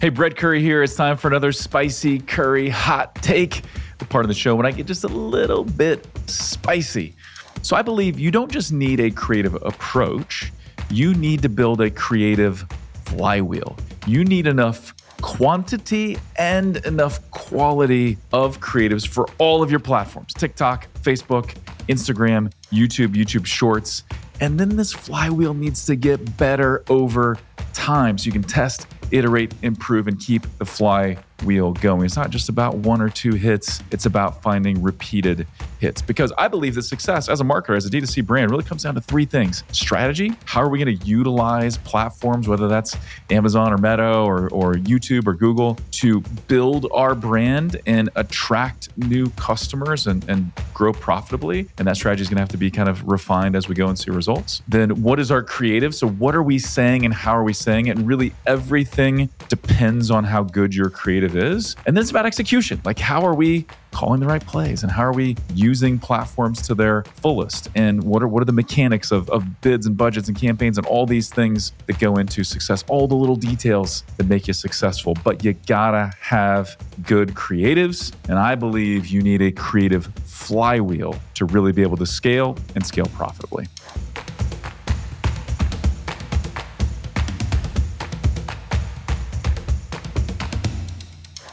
Hey, Brett Curry here. It's time for another spicy curry hot take, the part of the show when I get just a little bit spicy. So I believe you don't just need a creative approach, you need to build a creative flywheel. You need enough quantity and enough quality of creatives for all of your platforms TikTok, Facebook, Instagram, YouTube, YouTube Shorts. And then this flywheel needs to get better over time so you can test iterate, improve, and keep the flywheel going. It's not just about one or two hits, it's about finding repeated hits. Because I believe that success as a marketer, as a D2C brand, really comes down to three things strategy. How are we going to utilize platforms, whether that's Amazon or Meta or, or YouTube or Google, to build our brand and attract new customers and, and grow profitably? And that strategy is going to have to be kind of refined as we go and see results. Then, what is our creative? So, what are we saying and how are we saying it? And really, everything depends on how good your creative is. And then it's about execution. Like, how are we calling the right plays and how are we using platforms to their fullest and what are what are the mechanics of, of bids and budgets and campaigns and all these things that go into success all the little details that make you successful but you gotta have good creatives and i believe you need a creative flywheel to really be able to scale and scale profitably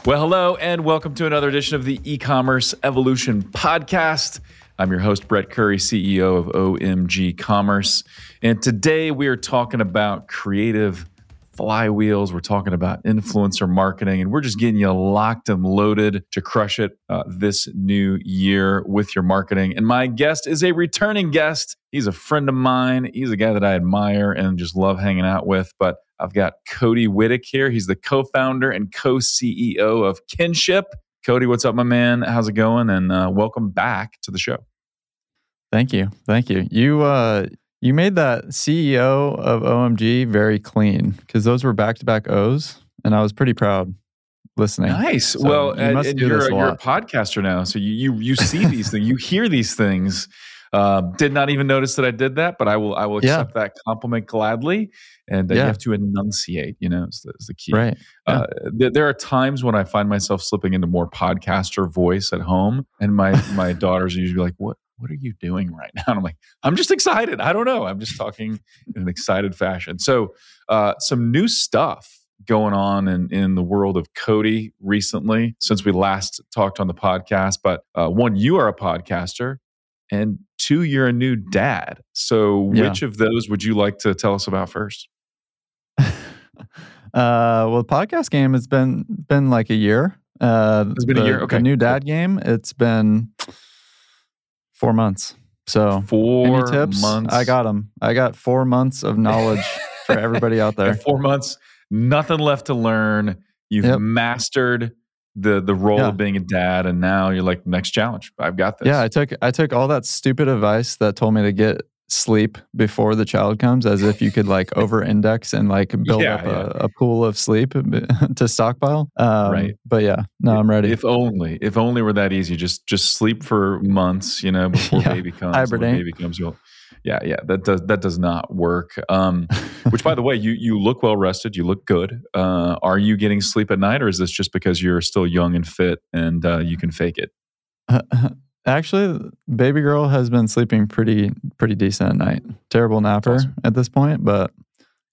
Well, hello, and welcome to another edition of the e commerce evolution podcast. I'm your host, Brett Curry, CEO of OMG Commerce. And today we are talking about creative flywheels. We're talking about influencer marketing, and we're just getting you locked and loaded to crush it uh, this new year with your marketing. And my guest is a returning guest. He's a friend of mine. He's a guy that I admire and just love hanging out with. But I've got Cody Wittick here. He's the co founder and co CEO of Kinship. Cody, what's up, my man? How's it going? And uh, welcome back to the show. Thank you. Thank you. You, uh, you made that CEO of OMG very clean because those were back to back O's, and I was pretty proud listening. Nice. So well, you and, and you're, a, you're a podcaster now, so you you, you see these things, you hear these things. Uh, did not even notice that I did that, but I will I will accept yeah. that compliment gladly. And uh, yeah. you have to enunciate, you know, is the, is the key. Right. Uh, th- there are times when I find myself slipping into more podcaster voice at home, and my my daughters are usually like, "What what are you doing right now? And I'm like, I'm just excited. I don't know. I'm just talking in an excited fashion. So, uh, some new stuff going on in, in the world of Cody recently since we last talked on the podcast. But uh, one, you are a podcaster, and two, you're a new dad. So, yeah. which of those would you like to tell us about first? Uh, well, the podcast game has been been like a year. Uh, it's been the, a year. Okay, the new dad game. It's been Four months. So four any tips? months. I got them. I got four months of knowledge for everybody out there. four months, nothing left to learn. You've yep. mastered the the role yeah. of being a dad, and now you're like next challenge. I've got this. Yeah, I took I took all that stupid advice that told me to get sleep before the child comes as if you could like over index and like build yeah, up yeah. A, a, pool of sleep to stockpile um, right but yeah no i'm ready if only if only were that easy just just sleep for months you know before yeah. baby comes Hibernate. baby comes you'll yeah yeah that does that does not work um, which by the way you you look well rested you look good uh, are you getting sleep at night or is this just because you're still young and fit and uh, you can fake it Actually, baby girl has been sleeping pretty pretty decent at night. Terrible napper awesome. at this point, but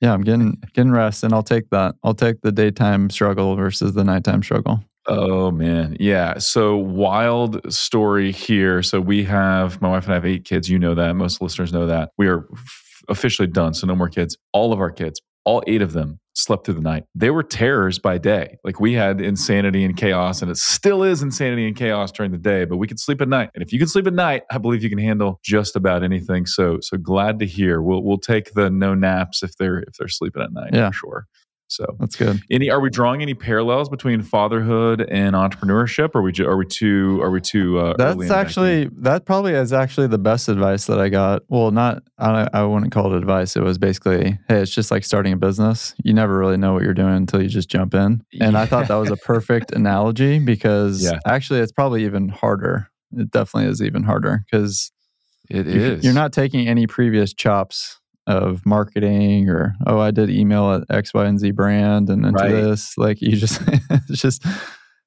yeah, I'm getting getting rest, and I'll take that. I'll take the daytime struggle versus the nighttime struggle. Oh man, yeah. So wild story here. So we have my wife and I have eight kids. You know that. Most listeners know that. We are f- officially done. So no more kids. All of our kids, all eight of them, slept through the night. They were terrors by day. Like we had insanity and chaos, and it still is insanity and chaos during the day, but we could sleep at night. And if you can sleep at night, I believe you can handle just about anything. So so glad to hear. We'll we'll take the no naps if they're if they're sleeping at night yeah. for sure. So that's good. Any are we drawing any parallels between fatherhood and entrepreneurship? Or are we are we too are we too? Uh, that's actually that probably is actually the best advice that I got. Well, not I, I wouldn't call it advice. It was basically, hey, it's just like starting a business. You never really know what you're doing until you just jump in. And yeah. I thought that was a perfect analogy because yeah. actually it's probably even harder. It definitely is even harder because it is. You're not taking any previous chops of marketing or oh I did email at X Y and Z brand and into Right. this like you just it's just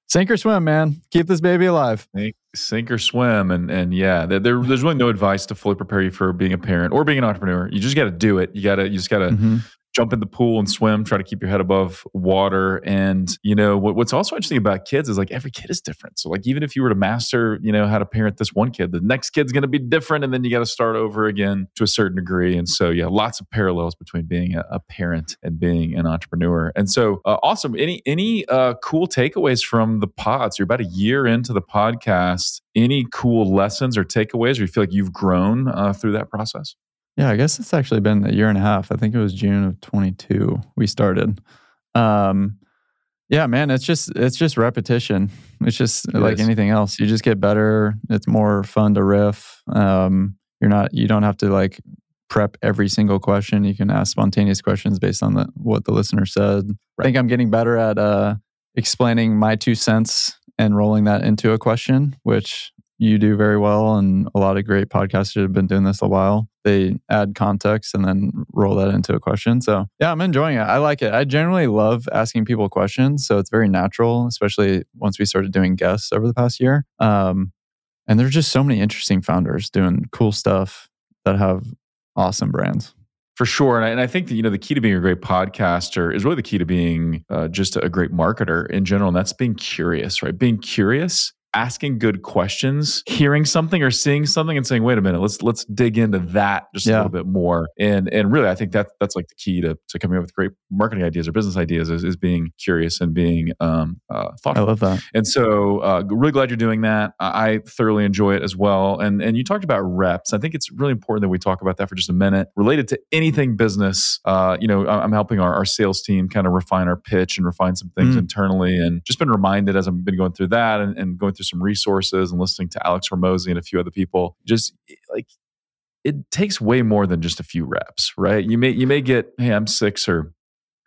sink or swim man keep this baby alive Sink, sink or swim, and and yeah, there, there- there's really no advice to fully prepare you for being a parent or being an entrepreneur. You just got to do it. You got to you just got to Mhm. Jump in the pool and swim. Try to keep your head above water. And you know what, what's also interesting about kids is like every kid is different. So like even if you were to master, you know how to parent this one kid, the next kid's going to be different, and then you got to start over again to a certain degree. And so yeah, lots of parallels between being a, a parent and being an entrepreneur. And so uh, awesome. Any any uh, cool takeaways from the pods? You're about a year into the podcast. Any cool lessons or takeaways, or you feel like you've grown uh, through that process? Yeah, I guess it's actually been a year and a half. I think it was June of 22 we started. Um, yeah, man, it's just it's just repetition. It's just like is. anything else. You just get better. It's more fun to riff. Um, you're not you don't have to like prep every single question. You can ask spontaneous questions based on the what the listener said. I think I'm getting better at uh, explaining my two cents and rolling that into a question, which you do very well. And a lot of great podcasters have been doing this a while. They add context and then roll that into a question. So, yeah, I'm enjoying it. I like it. I generally love asking people questions. So, it's very natural, especially once we started doing guests over the past year. Um, and there's just so many interesting founders doing cool stuff that have awesome brands. For sure, and I, and I think that you know the key to being a great podcaster is really the key to being uh, just a great marketer in general, and that's being curious, right? Being curious, asking good questions, hearing something or seeing something, and saying, "Wait a minute, let's let's dig into that just a little bit more." And and really, I think that that's like the key to to coming up with great marketing ideas or business ideas is, is being curious and being um, uh, I love that. And so, uh, really glad you're doing that. I I thoroughly enjoy it as well. And and you talked about reps. I think it's really important that we talk about that for just a minute, related to anything business. Uh, you know, I'm helping our, our sales team kind of refine our pitch and refine some things Mm. internally, and just been reminded as I've been going through that and, and going through some resources and listening to Alex Hormozi and a few other people. Just eh, like it takes way more than just a few reps, right? You may you may get, hey, I'm six or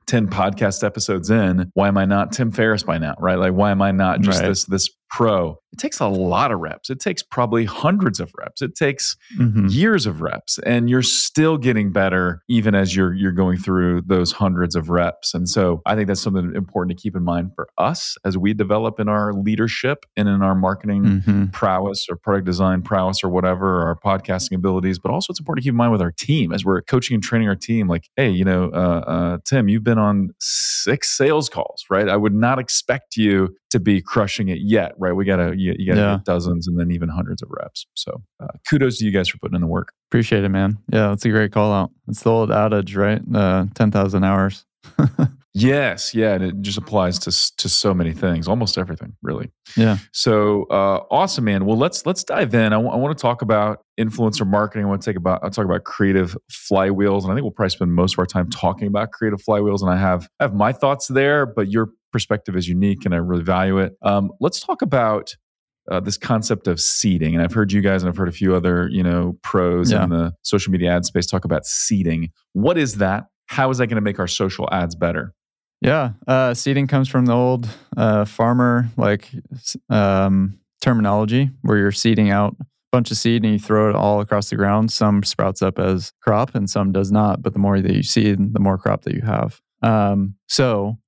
10 podcast episodes in why am i not tim ferriss by now right like why am i not just Right. this this pro it takes a lot of reps it takes probably hundreds of reps it takes Mhm. years of reps and you're still getting better even as you're you're going through those hundreds of reps and so i think that's something important to keep in mind for us as we develop in our leadership and in our marketing Mhm. prowess or product design prowess or whatever, or our podcasting abilities, but also it's important to keep in mind with our team as we're coaching and training our team. Like, hey, you know, uh, uh, Tim, you've been on six sales calls, right? I would not expect you to be crushing it yet, right? We gotta, you, you gotta Yeah. get dozens and then even hundreds of reps. So, uh, kudos to you guys for putting in the work. Appreciate it, man. Yeah, that's a great call out. It's the old adage, right? Uh, 10,000 hours. Yes, yeah, and it just applies to to so many things, almost everything, really. Yeah. So uh, awesome, man. Well, let's let's dive in. I want to talk about influencer marketing. I want to take about I'll talk about creative flywheels, and I think we'll probably spend most of our time talking about creative flywheels. And I have I have my thoughts there, but your perspective is unique, and I really value it. Um, let's talk about. Uh, this concept of seeding, and I've heard you guys, and I've heard a few other, you know, pros Yeah. in the social media ad space talk about seeding. What is that? How is that going to make our social ads better? Yeah. Uh, seeding comes from the old uh, farmer like um, terminology where you're seeding out a bunch of seed and you throw it all across the ground. Some sprouts up as crop and some does not. But the more that you seed, the more crop that you have. Um, so,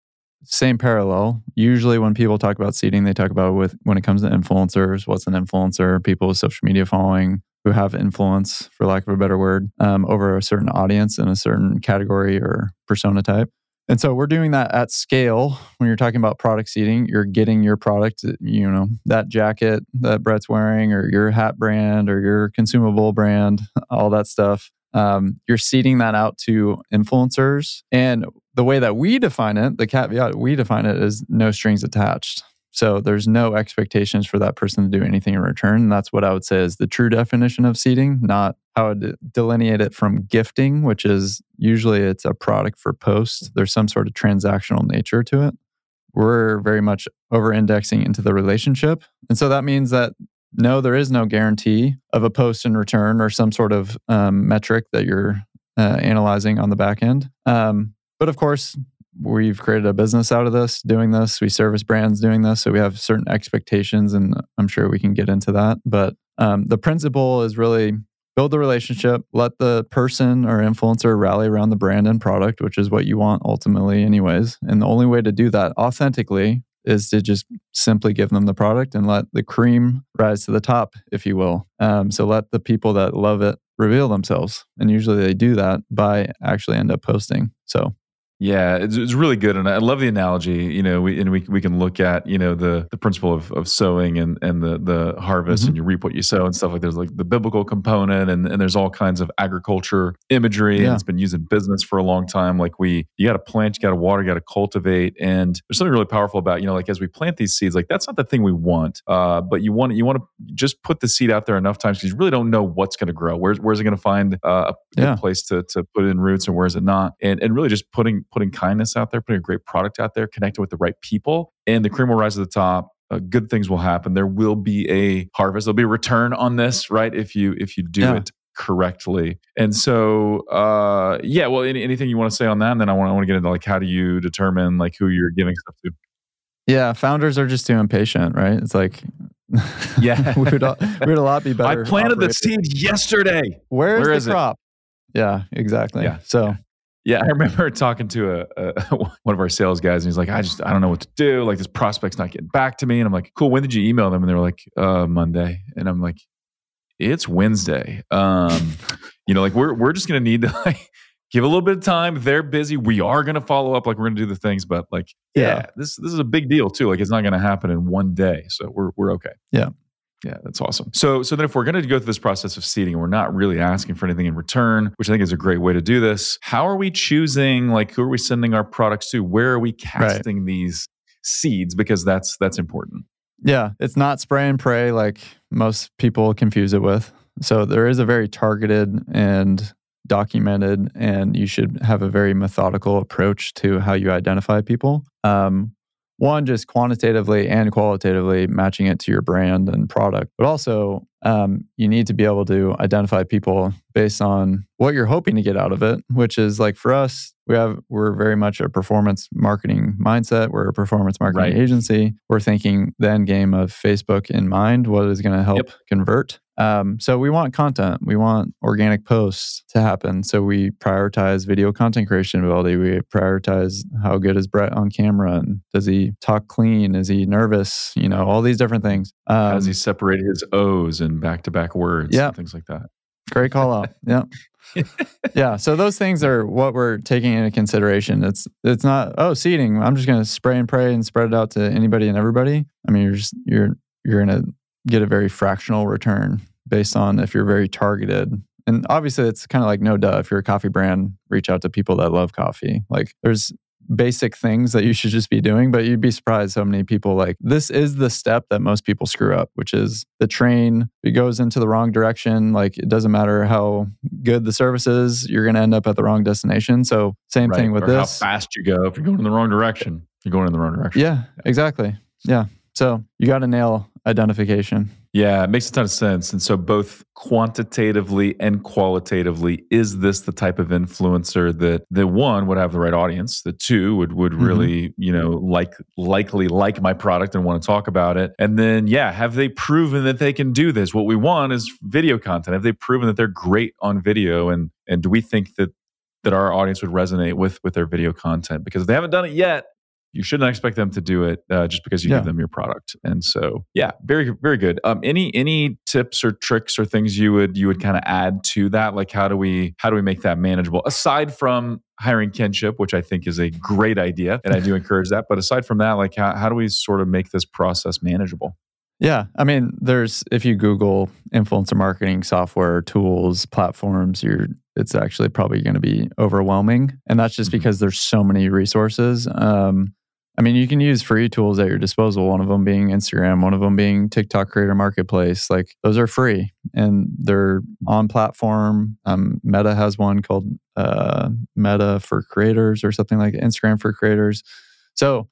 same parallel. Usually, when people talk about seeding, they talk about with when it comes to influencers. What's an influencer? People with social media following who have influence, for lack of a better word, um, over a certain audience in a certain category or persona type. And so we're doing that at scale. When you're talking about product seeding, you're getting your product, you know, that jacket that Brett's wearing, or your hat brand, or your consumable brand, all that stuff. Um, you're seeding that out to influencers. And the way that we define it, the caveat we define it is no strings attached. So there's no expectations for that person to do anything in return. And that's what I would say is the true definition of seeding, not how I would delineate it from gifting, which is usually it's a product for post. There's some sort of transactional nature to it. We're very much over indexing into the relationship. And so that means that no, there is no guarantee of a post in return or some sort of um, metric that you're uh, analyzing on the back end. Um, but of course, we've created a business out of this, doing this. We service brands doing this. So we have certain expectations, and I'm sure we can get into that. But um, the principle is really build the relationship, let the person or influencer rally around the brand and product, which is what you want ultimately, anyways. And the only way to do that authentically is to just simply give them the product and let the cream rise to the top, if you will. Um, so let the people that love it reveal themselves. And usually they do that by actually end up posting. So yeah, it's, it's really good, and I love the analogy. You know, we and we we can look at you know the the principle of, of sowing and and the the harvest, mm-hmm. and you reap what you sow and stuff like. There's like the biblical component, and and there's all kinds of agriculture imagery, yeah. and it's been used in business for a long time. Like we, you got to plant, you got to water, you got to cultivate, and there's something really powerful about you know like as we plant these seeds, like that's not the thing we want, uh, but you want you want to just put the seed out there enough times because you really don't know what's going to grow. Where's where's it going to find uh, a yeah. place to to put in roots, and where is it not, and and really just putting putting kindness out there, putting a great product out there, connecting with the right people, and the cream will rise to the top. Uh, good things will happen. There will be a harvest. There'll be a return on this, right? If you if you do yeah. it correctly. And so, uh, yeah. Well, any, anything you want to say on that? And then I want I want to get into like how do you determine like who you're giving stuff to? Yeah, founders are just too impatient, right? It's like yeah, we would we would a lot be better. I planted operated. the seed yesterday. Where is Where the is crop? It? Yeah, exactly. Yeah. So yeah, I remember talking to a, a, one of our sales guys, and he's like, "I just I don't know what to do. Like this prospect's not getting back to me." And I'm like, "Cool. When did you email them?" And they were like, uh, "Monday." And I'm like, "It's Wednesday. Um, you know, like we're we're just gonna need to like give a little bit of time. They're busy. We are gonna follow up. Like we're gonna do the things, but like, yeah, yeah this this is a big deal too. Like it's not gonna happen in one day. So we're we're okay. Yeah. Yeah, that's awesome. So, so then if we're going to go through this process of seeding, we're not really asking for anything in return, which I think is a great way to do this. How are we choosing? Like, who are we sending our products to? Where are we casting right. these seeds? Because that's that's important. Yeah, it's not spray and pray like most people confuse it with. So there is a very targeted and documented, and you should have a very methodical approach to how you identify people. Um, one just quantitatively and qualitatively matching it to your brand and product but also um, you need to be able to identify people based on what you're hoping to get out of it which is like for us we have we're very much a performance marketing mindset we're a performance marketing right. agency we're thinking the end game of facebook in mind what is going to help yep. convert um, so we want content, we want organic posts to happen. So we prioritize video content creation ability. We prioritize how good is Brett on camera and does he talk clean? Is he nervous? You know, all these different things. Um, how does he separate his O's and back to back words? Yeah, things like that. Great call out. Yeah. yeah. So those things are what we're taking into consideration. It's it's not oh seeding. I'm just going to spray and pray and spread it out to anybody and everybody. I mean, you're just you're you're going to get a very fractional return based on if you're very targeted. And obviously, it's kind of like no duh. If you're a coffee brand, reach out to people that love coffee. Like there's basic things that you should just be doing, but you'd be surprised how many people like this is the step that most people screw up, which is the train it goes into the wrong direction. Like it doesn't matter how good the service is, you're going to end up at the wrong destination. So same right. thing with or this. How fast you go if you're going in the wrong direction, you're going in the wrong direction. Yeah, exactly. Yeah. So you got to nail identification. Yeah, it makes a ton of sense. And so, both quantitatively and qualitatively, is this the type of influencer that the one would have the right audience, the two would would mm-hmm. really, you know, like likely like my product and want to talk about it, and then yeah, have they proven that they can do this? What we want is video content. Have they proven that they're great on video? And and do we think that that our audience would resonate with with their video content? Because if they haven't done it yet, you shouldn't expect them to do it uh, just because you yeah. give them your product. And so, yeah, very very good. Um, any any tips or tricks or things you would you would kind of add to that? Like how do we how do we make that manageable aside from hiring kinship, which I think is a great idea, and I do encourage that. But aside from that, like how how do we sort of make this process manageable? Yeah, I mean, there's if you Google influencer marketing software tools platforms, you're it's actually probably going to be overwhelming, and that's just mm-hmm. because there's so many resources. Um, I mean, you can use free tools at your disposal, one of them being Instagram, one of them being TikTok Creator Marketplace. Like those are free and they're on platform. Um, Meta has one called uh, Meta for Creators or something like Instagram for Creators. So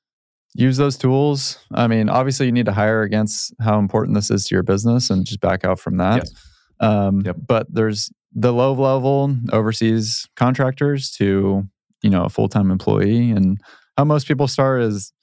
use those tools. I mean, obviously, you need to hire against how important this is to your business and just back out from that. Yes. Um, yep. But there's the low level overseas contractors to you know a full time employee and how most people start is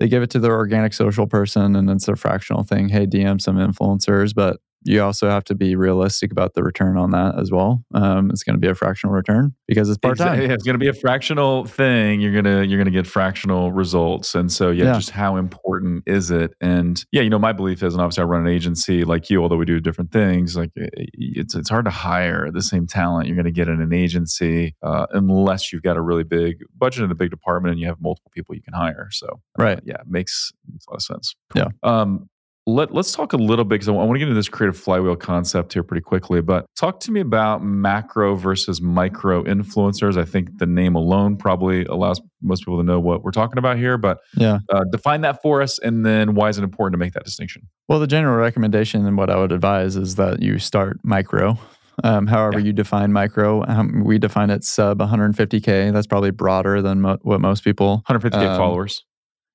they give it to their organic social person and it's a fractional thing. Hey, DM some influencers, but you also have to be realistic about the return on that as well. Um, it's going to be a fractional return because it's part time. Exactly. It's going to be a fractional thing. You're gonna you're gonna get fractional results, and so yeah, Yeah. just how important is it? And yeah, you know, my belief is, and obviously I run an agency like you, although we do different things. Like eh, it's it's hard to hire the same talent you're going to get in an agency uh, unless you've got a really big budget and a big department, and you have multiple people you can hire. So uh, Right. yeah, it makes, makes a lot of sense. Yeah. Um, let, let's talk a little bit because I want to get into this creative flywheel concept here pretty quickly. But talk to me about macro versus micro influencers. I think the name alone probably allows most people to know what we're talking about here. But Yeah. uh, define that for us, and then why is it important to make that distinction? Well, the general recommendation and what I would advise is that you start micro. Um, however, Yeah. you define micro, um, we define it sub 150K. That's probably broader than mo- what most people 150k Um, followers.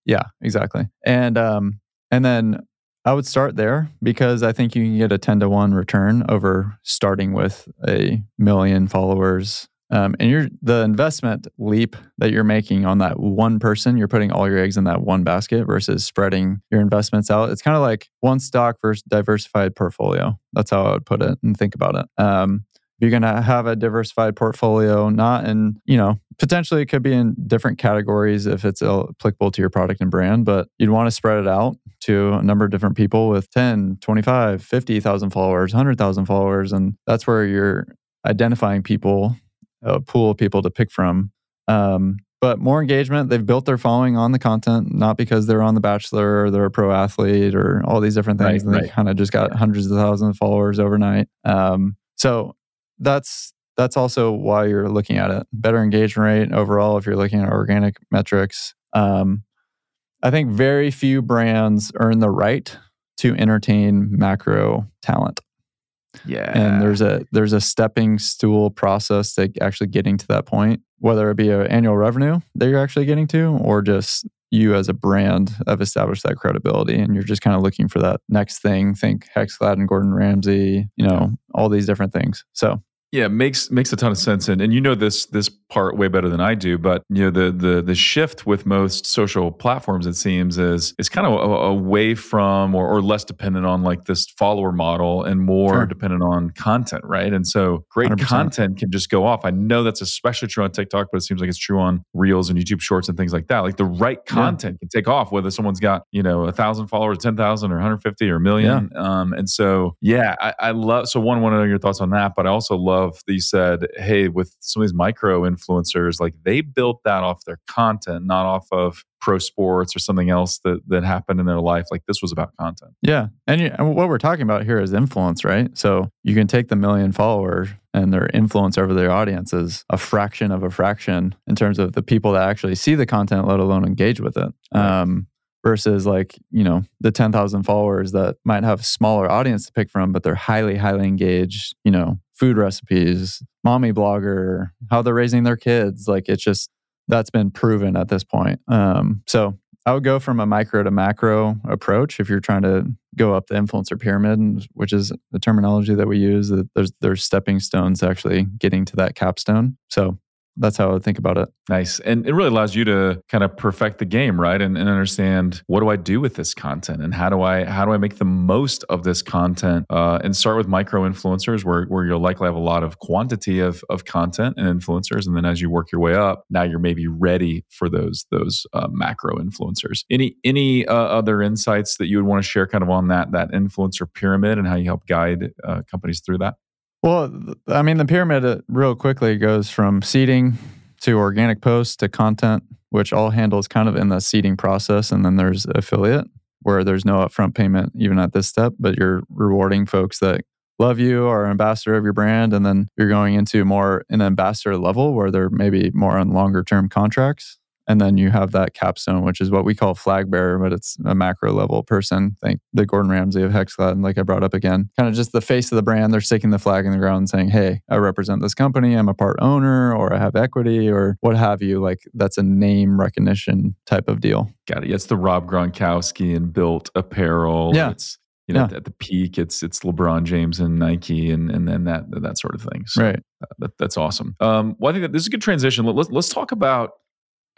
Yeah, exactly. And um, and then I would start there because I think you can get a ten to one return over starting with a million followers. Um, and you're the investment leap that you're making on that one person, you're putting all your eggs in that one basket versus spreading your investments out. It's kind of like one stock versus diversified portfolio. That's how I would put it and think about it. Um, you're going to have a diversified portfolio, not in, you know, potentially it could be in different categories if it's applicable to your product and brand, but you'd want to spread it out to a number of different people with 10, 25, 50,000 followers, 100,000 followers. And that's where you're identifying people, a pool of people to pick from. Um, but more engagement, they've built their following on the content, not because they're on The Bachelor or they're a pro athlete or all these different things. Right, and they right. kind of just got hundreds of thousands of followers overnight. Um, so that's that's also why you're looking at it. Better engagement rate overall if you're looking at organic metrics. Um, I think very few brands earn the right to entertain macro talent. Yeah. And there's a there's a stepping stool process to actually getting to that point, whether it be an annual revenue that you're actually getting to, or just you as a brand have established that credibility, and you're just kind of looking for that next thing. Think Hexclad and Gordon Ramsay, you know, all these different things. So Yeah, makes makes a ton of sense, and and you know this this part way better than I do. But you know the the the shift with most social platforms, it seems, is is kind of away from or, or less dependent on like this follower model and more Sure. dependent on content, right? And so great 100%. content can just go off. I know that's especially true on TikTok, but it seems like it's true on Reels and YouTube Shorts and things like that. Like the right content can take off, whether someone's got you know a thousand followers, ten thousand, or 150 or a million. Um, and so yeah, I, I love. So one, want to know your thoughts on that, but I also love that you said, hey, with some of these micro influencers, like they built that off their content, not off of pro sports or something else that that happened in their life. Like this was about content. Yeah. And, you, and what we're talking about here is influence, right? So you can take the million followers and their influence over their audience is a fraction of a fraction in terms of the people that actually see the content, let alone engage with it. Right. Um, versus like, you know, the 10,000 followers that might have a smaller audience to pick from, but they're highly, highly engaged, you know, food recipes, mommy blogger, how they're raising their kids. Like it's just, that's been proven at this point. Um, so I would go from a micro to macro approach if you're trying to go up the influencer pyramid, which is the terminology that we use. That there's there's stepping stones actually getting to that capstone. So that's how I would think about it. Nice. And it really allows you to kind of perfect the game, right? And, and understand what do I do with this content and how do I how do I make the most of this content? Uh, and start with micro influencers where, where you'll likely have a lot of quantity of, of content and influencers. And then as you work your way up, now you're maybe ready for those those uh, macro influencers. Any any uh, other insights that you would want to share kind of on that that influencer pyramid and how you help guide uh, companies through that? Well, I mean, the pyramid uh, real quickly goes from seeding to organic posts to content, which all handles kind of in the seeding process. And then there's affiliate, where there's no upfront payment even at this step, but you're rewarding folks that love you or are ambassador of your brand. And then you're going into more an ambassador level where they're maybe more on longer term contracts. And then you have that capstone, which is what we call flag bearer, but it's a macro level person. Think the Gordon Ramsay of Hexclad, like I brought up again, kind of just the face of the brand. They're sticking the flag in the ground and saying, Hey, I represent this company. I'm a part owner or I have equity or what have you. Like that's a name recognition type of deal. Got it. It's the Rob Gronkowski and built apparel. Yeah. It's you know Yeah. at, at the peak, it's it's LeBron James and Nike and and then that that sort of thing. So Right. uh, that, that's awesome. Um, well, I think that this is a good transition. Let, let's let's talk about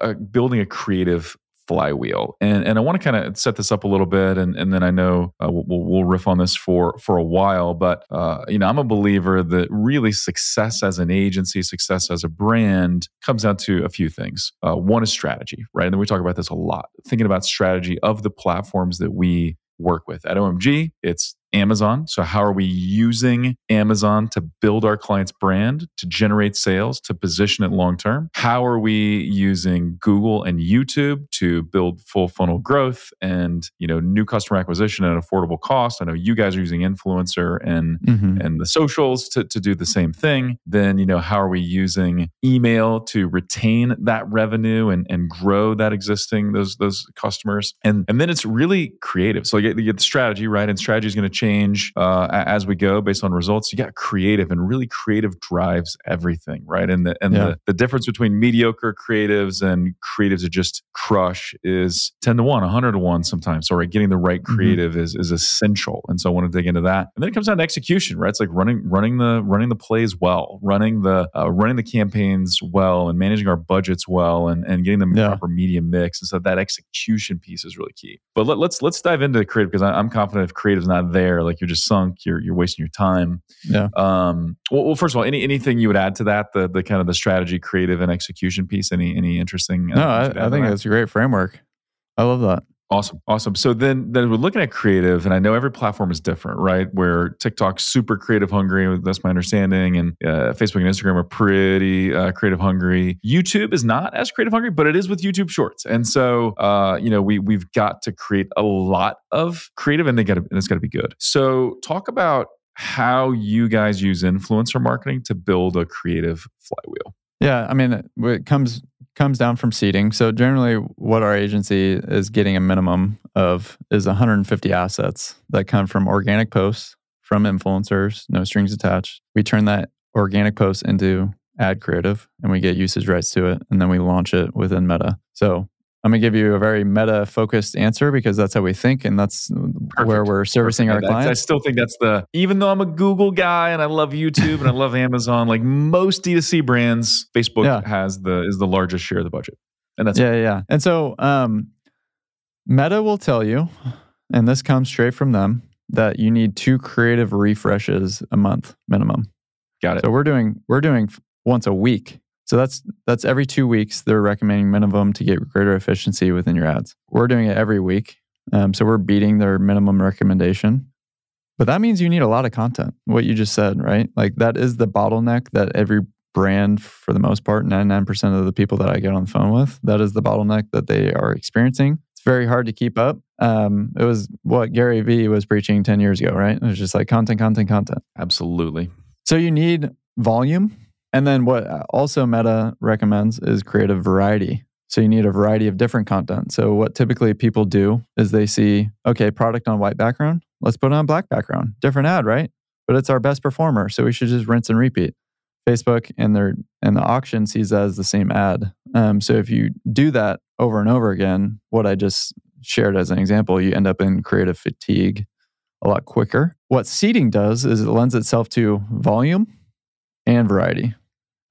uh, building a creative flywheel. And and I want to kind of set this up a little bit, and and then I know uh, we'll, we'll riff on this for for a while. But uh, you know, I'm a believer that really success as an agency, success as a brand, comes down to a few things. Uh, one is strategy, right? And then we talk about this a lot. Thinking about strategy of the platforms that we work with at OMG. It's Amazon. So, how are we using Amazon to build our client's brand, to generate sales, to position it long term? How are we using Google and YouTube to build full funnel growth and you know new customer acquisition at an affordable cost? I know you guys are using influencer and mm-hmm. and the socials to, to do the same thing. Then you know how are we using email to retain that revenue and, and grow that existing those those customers? And and then it's really creative. So you get, you get the strategy right, and strategy is going to change uh, as we go based on results. You got creative, and really creative drives everything, right? And the and yeah. the, the difference between mediocre creatives and creatives that just crush is ten to one, hundred to one sometimes. So right, getting the right mm-hmm. creative mm-hmm. is is essential. And so I want to dig into that. And then it comes down to execution, right? It's like running running the running the plays well, running the uh, running the campaigns well, and managing our budgets well, and and getting the yeah. proper media mix. And so that execution piece is really key. But let, us let's, let's dive into creative because I'm confident if creative's not there there, like you're just sunk, you're you're wasting your time. Yeah. Um. Well, well first of all, any anything you would add to that, the the kind of the strategy, creative, and execution piece. Any any interesting? Uh, no, I, I think that? that's a great framework. I love that. Awesome, awesome. So then, then we're looking at creative, and I know every platform is different, right? Where TikTok's super creative hungry, that's my understanding, and uh, Facebook and Instagram are pretty uh, creative hungry. YouTube is not as creative hungry, but it is with YouTube Shorts, and so uh, you know we we've got to create a lot of creative, and they got and it's got to be good. So talk about how you guys use influencer marketing to build a creative flywheel. Yeah, I mean, it comes comes down from seeding. So generally, what our agency is getting a minimum of is 150 assets that come from organic posts from influencers, no strings attached. We turn that organic post into ad creative and we get usage rights to it and then we launch it within meta so I'm going to give you a very meta focused answer because that's how we think and that's Perfect. where we're servicing Perfect. our clients. I still think that's the, even though I'm a Google guy and I love YouTube and I love Amazon, like most D2C brands, Facebook yeah. has the, is the largest share of the budget. And that's, yeah, yeah. And so, um, Meta will tell you, and this comes straight from them, that you need two creative refreshes a month minimum. Got it. So we're doing, we're doing once a week so that's that's every two weeks they're recommending minimum to get greater efficiency within your ads. We're doing it every week, um, so we're beating their minimum recommendation. But that means you need a lot of content. What you just said, right? Like that is the bottleneck that every brand, for the most part, 99% of the people that I get on the phone with, that is the bottleneck that they are experiencing. It's very hard to keep up. Um, it was what Gary Vee was preaching 10 years ago, right? It was just like content, content, content. Absolutely. So you need volume and then what also Meta recommends is creative variety. So you need a variety of different content. So what typically people do is they see, okay, product on white background, let's put it on black background. Different ad, right? But it's our best performer, so we should just rinse and repeat. Facebook and their and the auction sees that as the same ad. Um, so if you do that over and over again, what I just shared as an example, you end up in creative fatigue a lot quicker. What seeding does is it lends itself to volume and variety.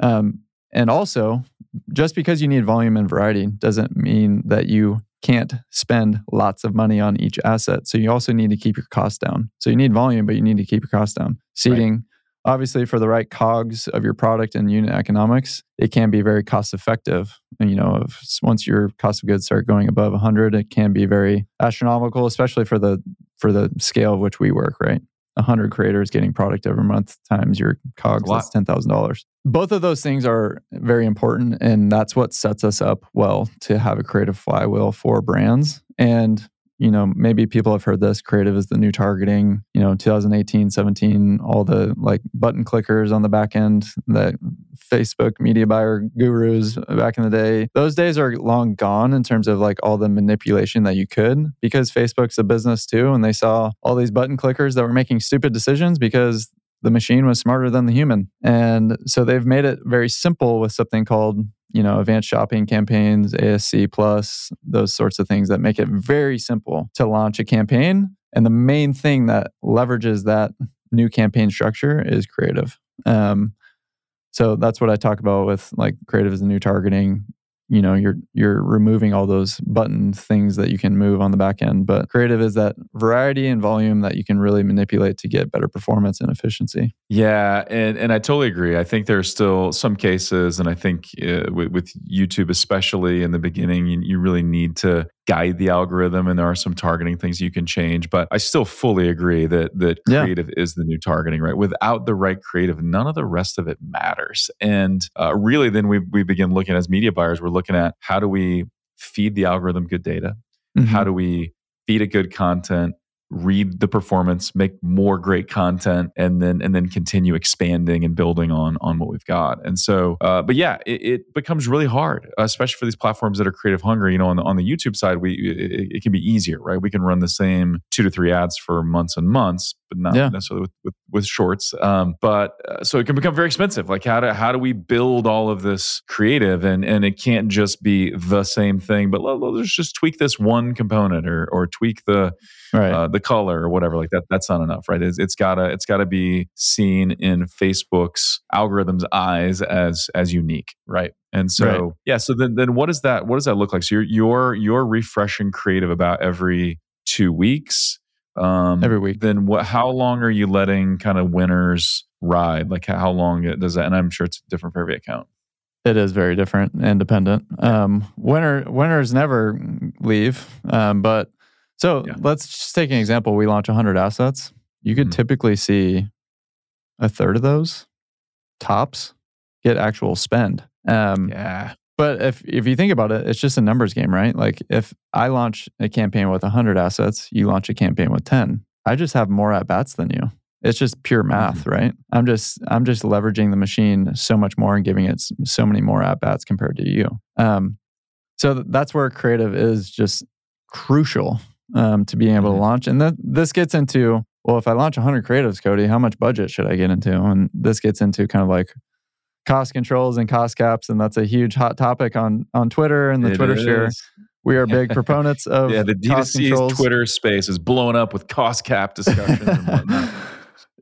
Um, and also, just because you need volume and variety doesn't mean that you can't spend lots of money on each asset. So you also need to keep your costs down. So you need volume, but you need to keep your costs down. Seeding, right. obviously, for the right cogs of your product and unit economics, it can be very cost effective. And you know, if, once your cost of goods start going above 100, it can be very astronomical, especially for the for the scale of which we work. Right. 100 creators getting product every month times your cogs that's $10,000. Both of those things are very important and that's what sets us up well to have a creative flywheel for brands and you know, maybe people have heard this creative is the new targeting, you know, 2018, 17, all the like button clickers on the back end that Facebook media buyer gurus back in the day. Those days are long gone in terms of like all the manipulation that you could because Facebook's a business too. And they saw all these button clickers that were making stupid decisions because the machine was smarter than the human. And so they've made it very simple with something called you know, advanced shopping campaigns, ASC plus, those sorts of things that make it very simple to launch a campaign. And the main thing that leverages that new campaign structure is creative. Um, so that's what I talk about with like creative is the new targeting. You know you're you're removing all those button things that you can move on the back end but creative is that variety and volume that you can really manipulate to get better performance and efficiency. Yeah and and i totally agree. I think there's still some cases and i think uh, with, with, youtube especially in the beginning you, you really need to guide the algorithm and there are some targeting things you can change but i still fully agree that that creative is the new targeting right? Without the right creative none of the rest of it matters. And uh, really then we, we begin looking as media buyers we're looking at how do we feed the algorithm good data? Mm-hmm. how do we feed it good content read the performance, make more great content, and then and then continue expanding and building on on what we've got. And so, uh, but yeah, it, it, becomes really hard, especially for these platforms that are creative hungry. You know, on the on the YouTube side, we it, it, can be easier, right? We can run the same two to three ads for months and months, but not yeah. necessarily with, with, with shorts. Um, but uh, so it can become very expensive. Like how do how do we build all of this creative, and and it can't just be the same thing, but let, let's just tweak this one component or or tweak the right. uh, the color or whatever like that that's not enough right? It's, it's gotta it's gotta be seen in facebook's algorithm's eyes as as unique right? And so right. yeah so then then what does that what does that look like? So you're you're you're refreshing creative about every two weeks. Um every week. then what how long are you letting kind of winners ride? Like how long does that and i'm sure it's different for every account. It is very different and dependent. Um, winner winners never leave, um, but so yeah. let's just take an example. We launch 100 assets. You could mm-hmm. typically see a third of those tops get actual spend. Um, yeah. But if if you think about it, it's just a numbers game, right? Like if I launch a campaign with 100 assets, you launch a campaign with 10. I just have more at bats than you. It's just pure math, mm-hmm. right? I'm just I'm just leveraging the machine so much more and giving it so many more at bats compared to you. Um, so that's where creative is just crucial um, to being able mm-hmm. to launch. And that this gets into well, if I launch 100 creatives, Cody, how much budget should I get into? And this gets into kind of like cost controls and cost caps, and that's a huge hot topic on on Twitter and the it Twitter is. share. We are big proponents of yeah. The D2C's Twitter space is blowing up with cost cap discussions and whatnot.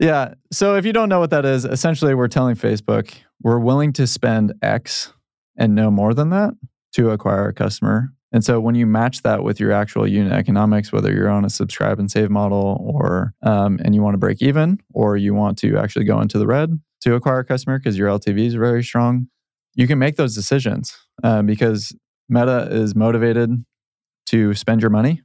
Yeah. So if you don't know what that is, essentially we're telling Facebook we're willing to spend X and no more than that to acquire a customer. And so when you match that with your actual unit economics, whether you're on a subscribe and save model or um, and you want to break even or you want to actually go into the red to acquire a customer because your LTV is very strong, you can make those decisions uh, because Meta is motivated to spend your money.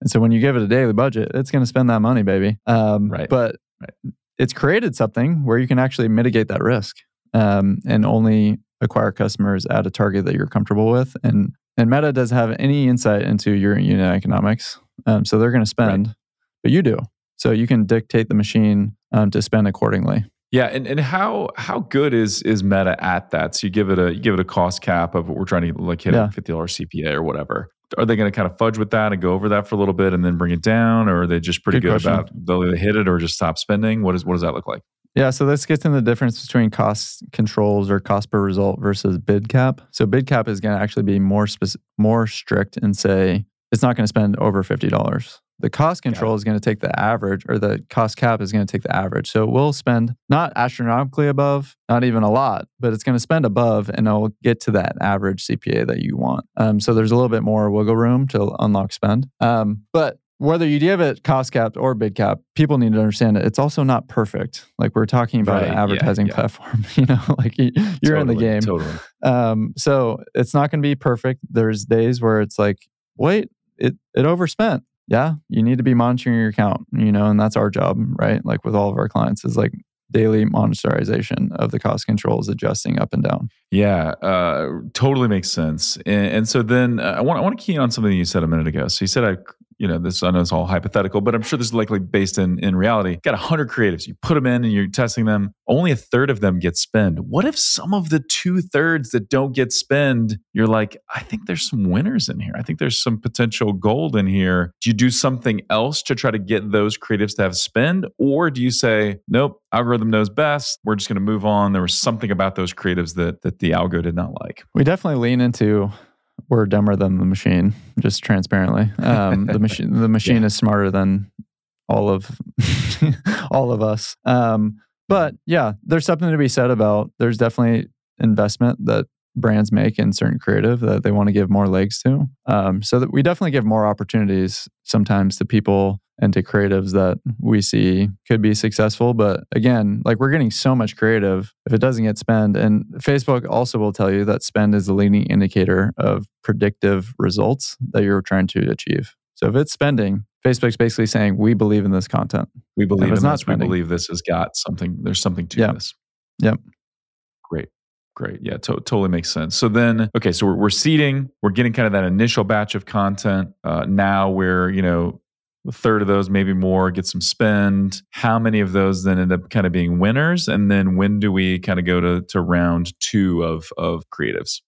And so when you give it a daily budget, it's going to spend that money, baby. Um, right. But right. it's created something where you can actually mitigate that risk um, and only acquire customers at a target that you're comfortable with and and Meta doesn't have any insight into your unit economics. Um, so they're going to spend, right. but you do. So you can dictate the machine um, to spend accordingly. Yeah, and, and how how good is is Meta at that? So you give it a you give it a cost cap of what we're trying to like hit yeah. a fifty dollars CPA or whatever. Are they going to kind of fudge with that and go over that for a little bit and then bring it down, or are they just pretty good, good about they'll either hit it or just stop spending? What is what does that look like? Yeah, so this gets into the difference between cost controls or cost per result versus bid cap. So bid cap is going to actually be more spec- more strict and say it's not going to spend over fifty dollars. The cost control is going to take the average, or the cost cap is going to take the average. So we'll spend not astronomically above, not even a lot, but it's going to spend above, and it'll get to that average CPA that you want. Um, so there's a little bit more wiggle room to unlock spend. Um, but whether you give it cost cap or bid cap, people need to understand it. It's also not perfect. Like we're talking about right, an advertising yeah, yeah. platform, you know, like you, are totally, in the game. Totally. Um, so it's not going to be perfect. There's days where it's like, wait, it it overspent. Yeah, you need to be monitoring your account, you know, and that's our job, right? Like with all of our clients, is like daily monitorization of the cost controls adjusting up and down. Yeah, uh, totally makes sense. And, and so then uh, I want I want to key in on something you said a minute ago. So you said I you know, this I know it's all hypothetical, but I'm sure this is likely based in in reality. Got 100 creatives, you put them in and you're testing them. Only a third of them get spend. What if some of the two thirds that don't get spend, you're like, I think there's some winners in here. I think there's some potential gold in here. Do you do something else to try to get those creatives to have spend, or do you say, nope, algorithm knows best. We're just going to move on. There was something about those creatives that that the algo did not like. We definitely lean into we're dumber than the machine, just transparently. Um, the machine the machine yeah. is smarter than all of all of us. Um, but yeah, there's something to be said about there's definitely investment that brands make in certain creative that they want to give more legs to. Um, so that we definitely give more opportunities sometimes to people and to creatives that we see could be successful. But again, like we're getting so much creative if it doesn't get spend. And Facebook also will tell you that spend is the leading indicator of predictive results that you're trying to achieve. So if it's spending, Facebook's basically saying we believe in this content. We believe in not this. spending. We believe this has got something. There's something to Yeah. this. Yep. Great. Yeah, to- totally makes sense. So then, okay, so we're, we're seeding, we're getting kind of that initial batch of content. Uh, now we're, you know, a third of those, maybe more, get some spend. How many of those then end up kind of being winners? And then when do we kind of go to, to round two of, of creatives?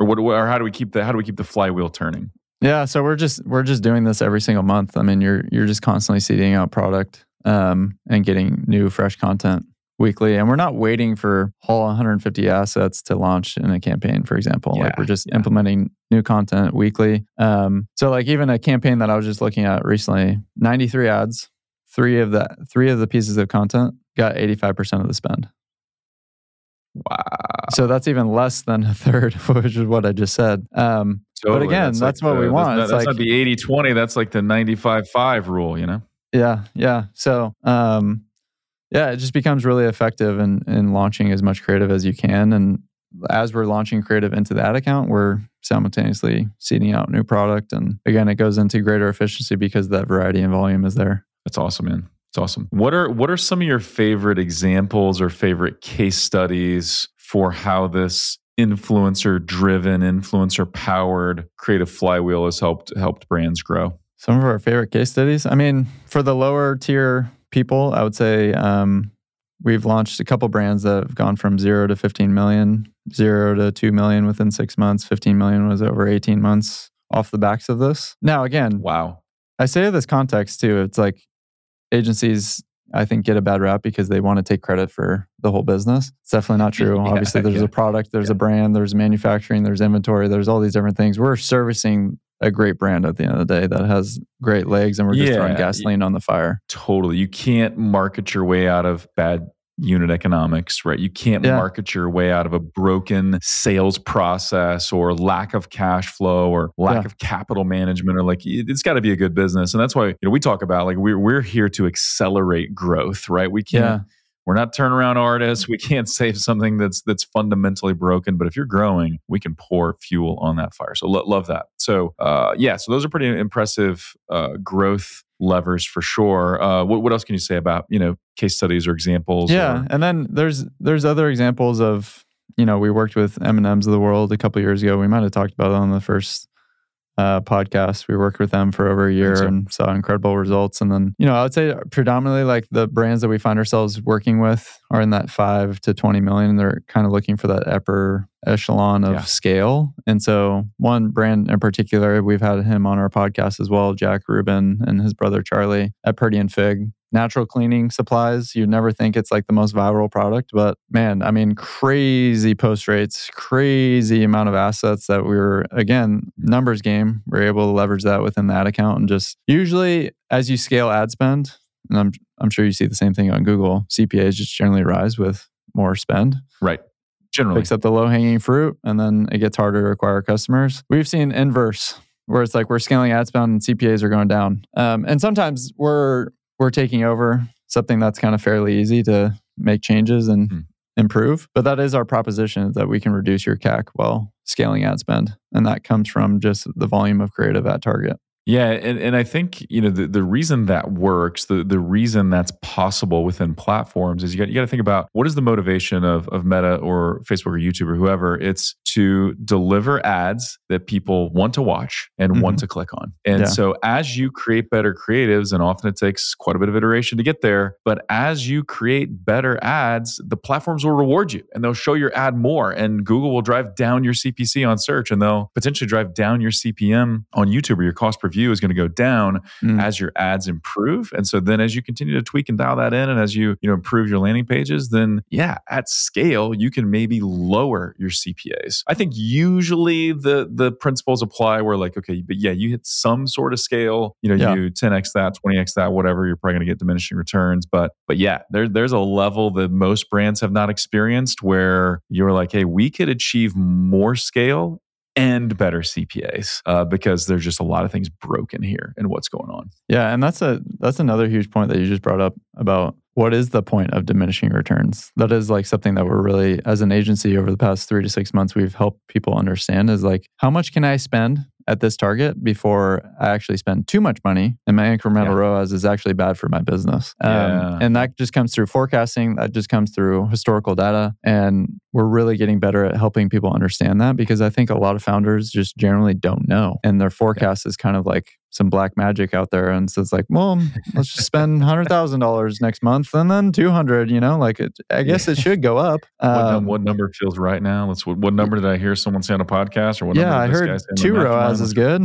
Or what, or how do we keep the, how do we keep the flywheel turning? Yeah, so we're just we're just doing this every single month. I mean, you're you're just constantly seeding out product um, and getting new fresh content weekly, and we're not waiting for all 150 assets to launch in a campaign. For example, like we're just yeah. implementing new content weekly. Um, so like even a campaign that I was just looking at recently, 93 ads, three of the three of the pieces of content got 85% of the spend. Wow. So that's even less than a third, which is what I just said. Um, Totally. again, that's what the- we want. That's, It's that's like- not the 80 20. That's like the 95 5 rule, you know? Yeah, yeah. So, um, yeah, it just becomes really effective in in launching as much creative as you can. And as we're launching creative into that account, we're simultaneously seeding out new product. And again, it goes into greater efficiency because that variety and volume is there. That's awesome, man. It's awesome. What are what are some of your favorite examples or favorite case studies for how this influencer driven, influencer powered creative flywheel has helped helped brands grow? Some of our favorite case studies. I mean, for the lower tier people, I would say um, we've launched a couple brands that have gone from zero to 15 million, zero to 2 million within six months. 15 million was over 18 months off the backs of this. Now, again, Wow. I say this context too. It's like agencies, I think, get a bad rap because they want to take credit for the whole business. It's definitely not true. Yeah, Obviously, there's yeah. a product, there's Yeah. a brand, there's manufacturing, there's inventory, there's all these different things. We're servicing a great brand at the end of the day that has great legs, and we're just throwing gasoline on the fire. Totally. You can't market your way out of bad unit economics, right? You can't Yeah. market your way out of a broken sales process or lack of cash flow or lack Yeah. of capital management or like it- it's got to be a good business. And that's why, you know, we talk about like we're we're here to accelerate growth, right? We can't Yeah. We're not turnaround artists. We can't save something that's that's fundamentally broken. But if you're growing, we can pour fuel on that fire. So lo- love that. So uh, yeah, so those are pretty impressive uh, growth levers for sure. Uh, what what else can you say about you know case studies or examples? Yeah, or- and then there's there's other examples of you know we worked with M and M's of the world a couple years ago. We might have talked about it on the first uh, podcast. We worked with them for over a year and saw incredible results. And then you know I would say predominantly like the brands that we find ourselves working with are in that five to twenty million. They're kind of looking for that upper echelon of Yeah. scale. And so one brand in particular, we've had him on our podcast as well, Jack Rubin and his brother Charlie at Purdy and Figg natural cleaning supplies. You never think it's like the most viral product, but man, I mean, crazy post rates, crazy amount of assets that we were, again, numbers game. We're able to leverage that within that account. And just usually as you scale ad spend, and I'm, I'm sure you see the same thing on Google, CPAs just generally rise with more spend right. Generally, picks up the low hanging fruit and then it gets harder to acquire customers. We've seen inverse where it's like we're scaling ad spend and CPAs are going down. Um, and sometimes we're we're taking over something that's kind of fairly easy to make changes and Hmm. improve. But that is our proposition that we can reduce your CAC while scaling ad spend. And that comes from just the volume of creative at target. Yeah, and, and I think you know the, the reason that works, the the reason that's possible within platforms is you got you got to think about what is the motivation of of Meta or Facebook or YouTube or whoever. It's to deliver ads that people want to watch and want Mhm. to click on. And Yeah. so as you create better creatives, and often it takes quite a bit of iteration to get there, but as you create better ads, the platforms will reward you and they'll show your ad more. And Google will drive down your CPC on search, and they'll potentially drive down your CPM on YouTube or your cost per view view is going to go down Mm. as your ads improve. And so then as you continue to tweak and dial that in and as you, you know, improve your landing pages, then yeah, at scale, you can maybe lower your CPAs. I think usually the the principles apply where like, okay, but yeah, you hit some sort of scale, you know, Yeah. you 10x that, 20x that, whatever, you're probably going to get diminishing returns. But but yeah, there, there's a level that most brands have not experienced where you're like, hey, we could achieve more scale and better CPAs uh, because there's just a lot of things broken here and what's going on. Yeah, and that's a that's another huge point that you just brought up about what is the point of diminishing returns. That is like something that we're really as an agency over the past 3 to 6 months we've helped people understand is like how much can I spend at this target before I actually spend too much money and my incremental Yeah. ROAS is actually bad for my business. Um, Yeah. and that just comes through forecasting, that just comes through historical data and we're really getting better at helping people understand that because I think a lot of founders just generally don't know and their forecast is kind of like some black magic out there and so it's like well let's just spend $100000 next month and then 200 you know like it, i guess it should go up What, num- Um, what number feels right now? Let's. What, what number did I hear someone say on a podcast? Or what yeah i did this guy heard say on the two roas is good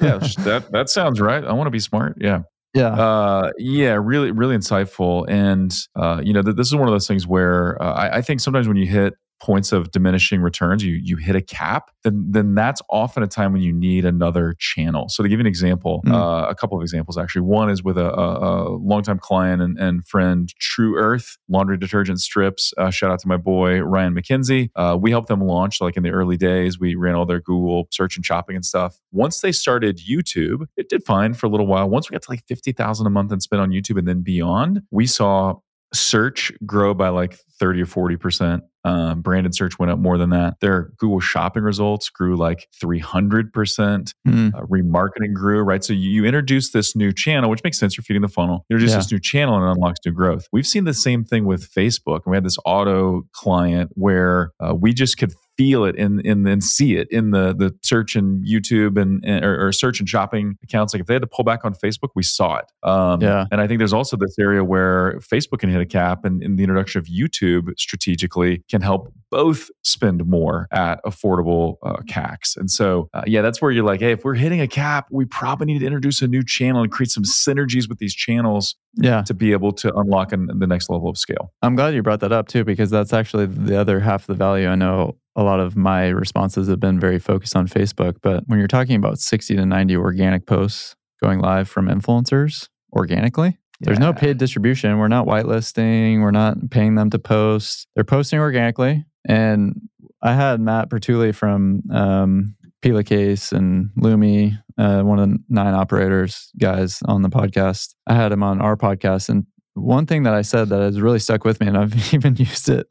yeah, that that sounds right. I want to be smart. Yeah. yeah Uh, yeah, really, really insightful. And uh, you know, th- this is one of those things where uh, I, I think sometimes when you hit points of diminishing returns, you you hit a cap, then then that's often a time when you need another channel. So to give you an example, Mm. uh, a couple of examples actually. One is with a, a, a longtime client and, and friend, Tru Earth laundry detergent strips. Uh, shout out to my boy Ryan McKenzie. Uh, we helped them launch like in the early days. We ran all their Google search and shopping and stuff. Once they started YouTube, it did fine for a little while. Once we got to like fifty thousand a month and spent on YouTube and then beyond, we saw search grow by like 30 or 40 percent um, branded search went up more than that their google shopping results grew like 300 percent Mm. uh, remarketing grew right so you, you introduce this new channel which makes sense you're feeding the funnel you introduce Yeah. this new channel and it unlocks new growth we've seen the same thing with facebook and we had this auto client where uh, we just could feel it and and then see it in the the search and YouTube and, and or, or search and shopping accounts. Like if they had to pull back on Facebook, we saw it. Um, Yeah. And I think there's also this area where Facebook can hit a cap, and, and the introduction of YouTube strategically can help both spend more at affordable uh, CACs. And so, uh, yeah, that's where you're like, hey, if we're hitting a cap, we probably need to introduce a new channel and create some synergies with these channels yeah to be able to unlock an, the next level of scale. I'm glad you brought that up too, because that's actually the other half of the value. I know a lot of my responses have been very focused on Facebook, but when you're talking about 60 to 90 organic posts going live from influencers organically, there's no paid distribution. We're not whitelisting. We're not paying them to post. They're posting organically. And I had Matt Bertulli from um, Pela Case and Lumi, uh, one of the nine operators guys on the podcast. I had him on our podcast. And one thing that I said that has really stuck with me, and I've even used it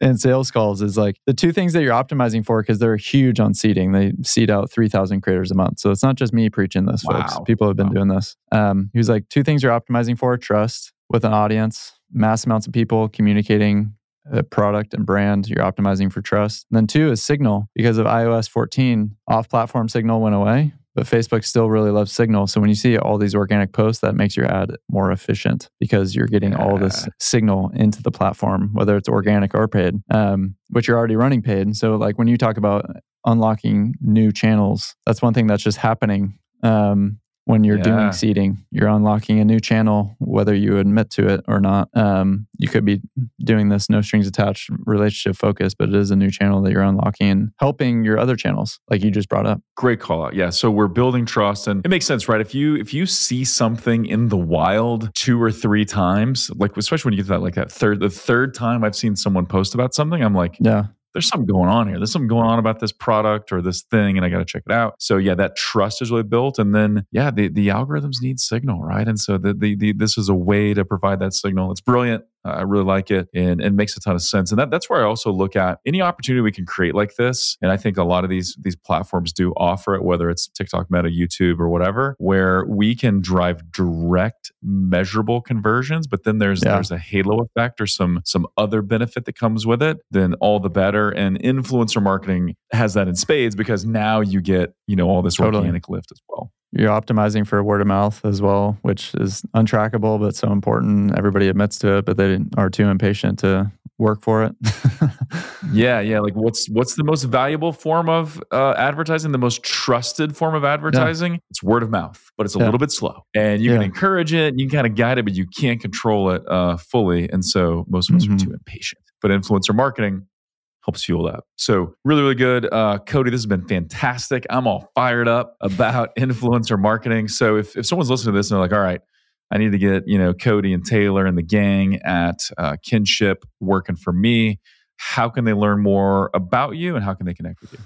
in sales calls, is like the two things that you're optimizing for, because they're huge on seeding. They seed out 3,000 creators a month. So it's not just me preaching this, folks. People have been Wow. doing this. Um, he was like, two things you're optimizing for trust with an audience, mass amounts of people communicating a product and brand. You're optimizing for trust. And then two is signal. Because of iOS 14, off platform signal went away. But Facebook still really loves Signal. So when you see all these organic posts, that makes your ad more efficient because you're getting all this signal into the platform, whether it's organic or paid, um, which you're already running paid. So, like when you talk about unlocking new channels, that's one thing that's just happening um, when you're Yeah. doing seeding. You're unlocking a new channel, whether you admit to it or not. Um, you could be doing this no strings attached relationship focus, but it is a new channel that you're unlocking and helping your other channels, like you just brought up. Great call out. Yeah. So we're building trust and it makes sense, right? If you if you see something in the wild two or three times, like especially when you get to that like that third the third time I've seen someone post about something, I'm like, Yeah. There's something going on here. There's something going on about this product or this thing, and I got to check it out. So yeah, that trust is really built, and then yeah, the the algorithms need signal, right? And so the the, the this is a way to provide that signal. It's brilliant. I really like it, and and makes a ton of sense. And that that's where I also look at any opportunity we can create like this. And I think a lot of these these platforms do offer it, whether it's TikTok, Meta, YouTube, or whatever, where we can drive direct, measurable conversions. But then there's Yeah. there's a halo effect or some some other benefit that comes with it. Then all the better. And influencer marketing has that in spades because now you get you know all this Totally. organic lift as well. You're optimizing for word of mouth as well, which is untrackable but so important. Everybody admits to it, but they are too impatient to work for it. yeah, yeah. Like what's what's the most valuable form of uh, advertising? The most trusted form of advertising? Yeah. It's word of mouth, but it's a yeah. little bit slow. And you yeah. can encourage it, you can kind of guide it, but you can't control it uh, fully. And so most of us mm-hmm. are too impatient. But influencer marketing helps fuel that. So really, really good. Uh, Cody, this has been fantastic. I'm all fired up about influencer marketing. So if, if someone's listening to this and they're like, all right, I need to get, you know, Cody and Taylor and the gang at uh, Kynship working for me. How can they learn more about you and how can they connect with you?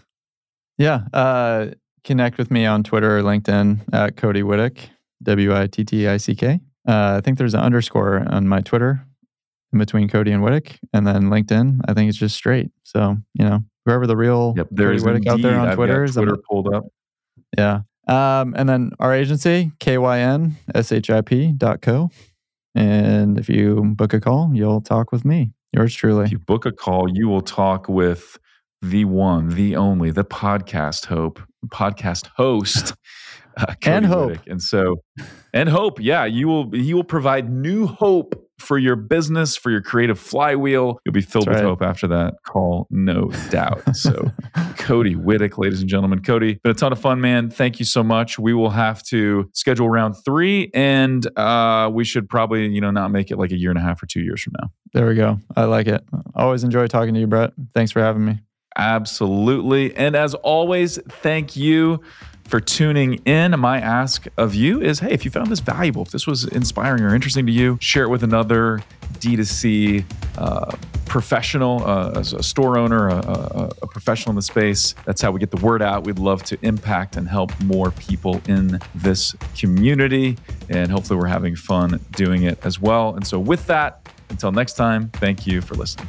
Yeah. Uh, connect with me on Twitter or LinkedIn at Cody Wittick, W I T T I C K. Uh, I think there's an underscore on my Twitter in between Cody and Wittick. And then LinkedIn, I think it's just straight. So, you know, whoever the real yep, there is Wittick out there on I've Twitter is. Twitter pulled up. Yeah. Um, and then our agency, kynship.co. And if you book a call, you'll talk with me. Yours truly. If you book a call, you will talk with the one, the only, the podcast hope, podcast host, uh, and hope. And so, and hope, yeah, you will. He will provide new hope for your business, for your creative flywheel. You'll be filled That's with right. hope after that call, no doubt. So, Cody Wittick, ladies and gentlemen. Cody, been a ton of fun, man. Thank you so much. We will have to schedule round three, and uh, we should probably, you know, not make it like a year and a half or two years from now. There we go. I like it. Always enjoy talking to you, Brett. Thanks for having me. Absolutely. And as always, thank you for tuning in. My ask of you is hey, if you found this valuable, if this was inspiring or interesting to you, share it with another D2C uh, professional, uh, a store owner, a, a, a, professional in the space. That's how we get the word out. We'd love to impact and help more people in this community. And hopefully, we're having fun doing it as well. And so, with that, until next time, thank you for listening.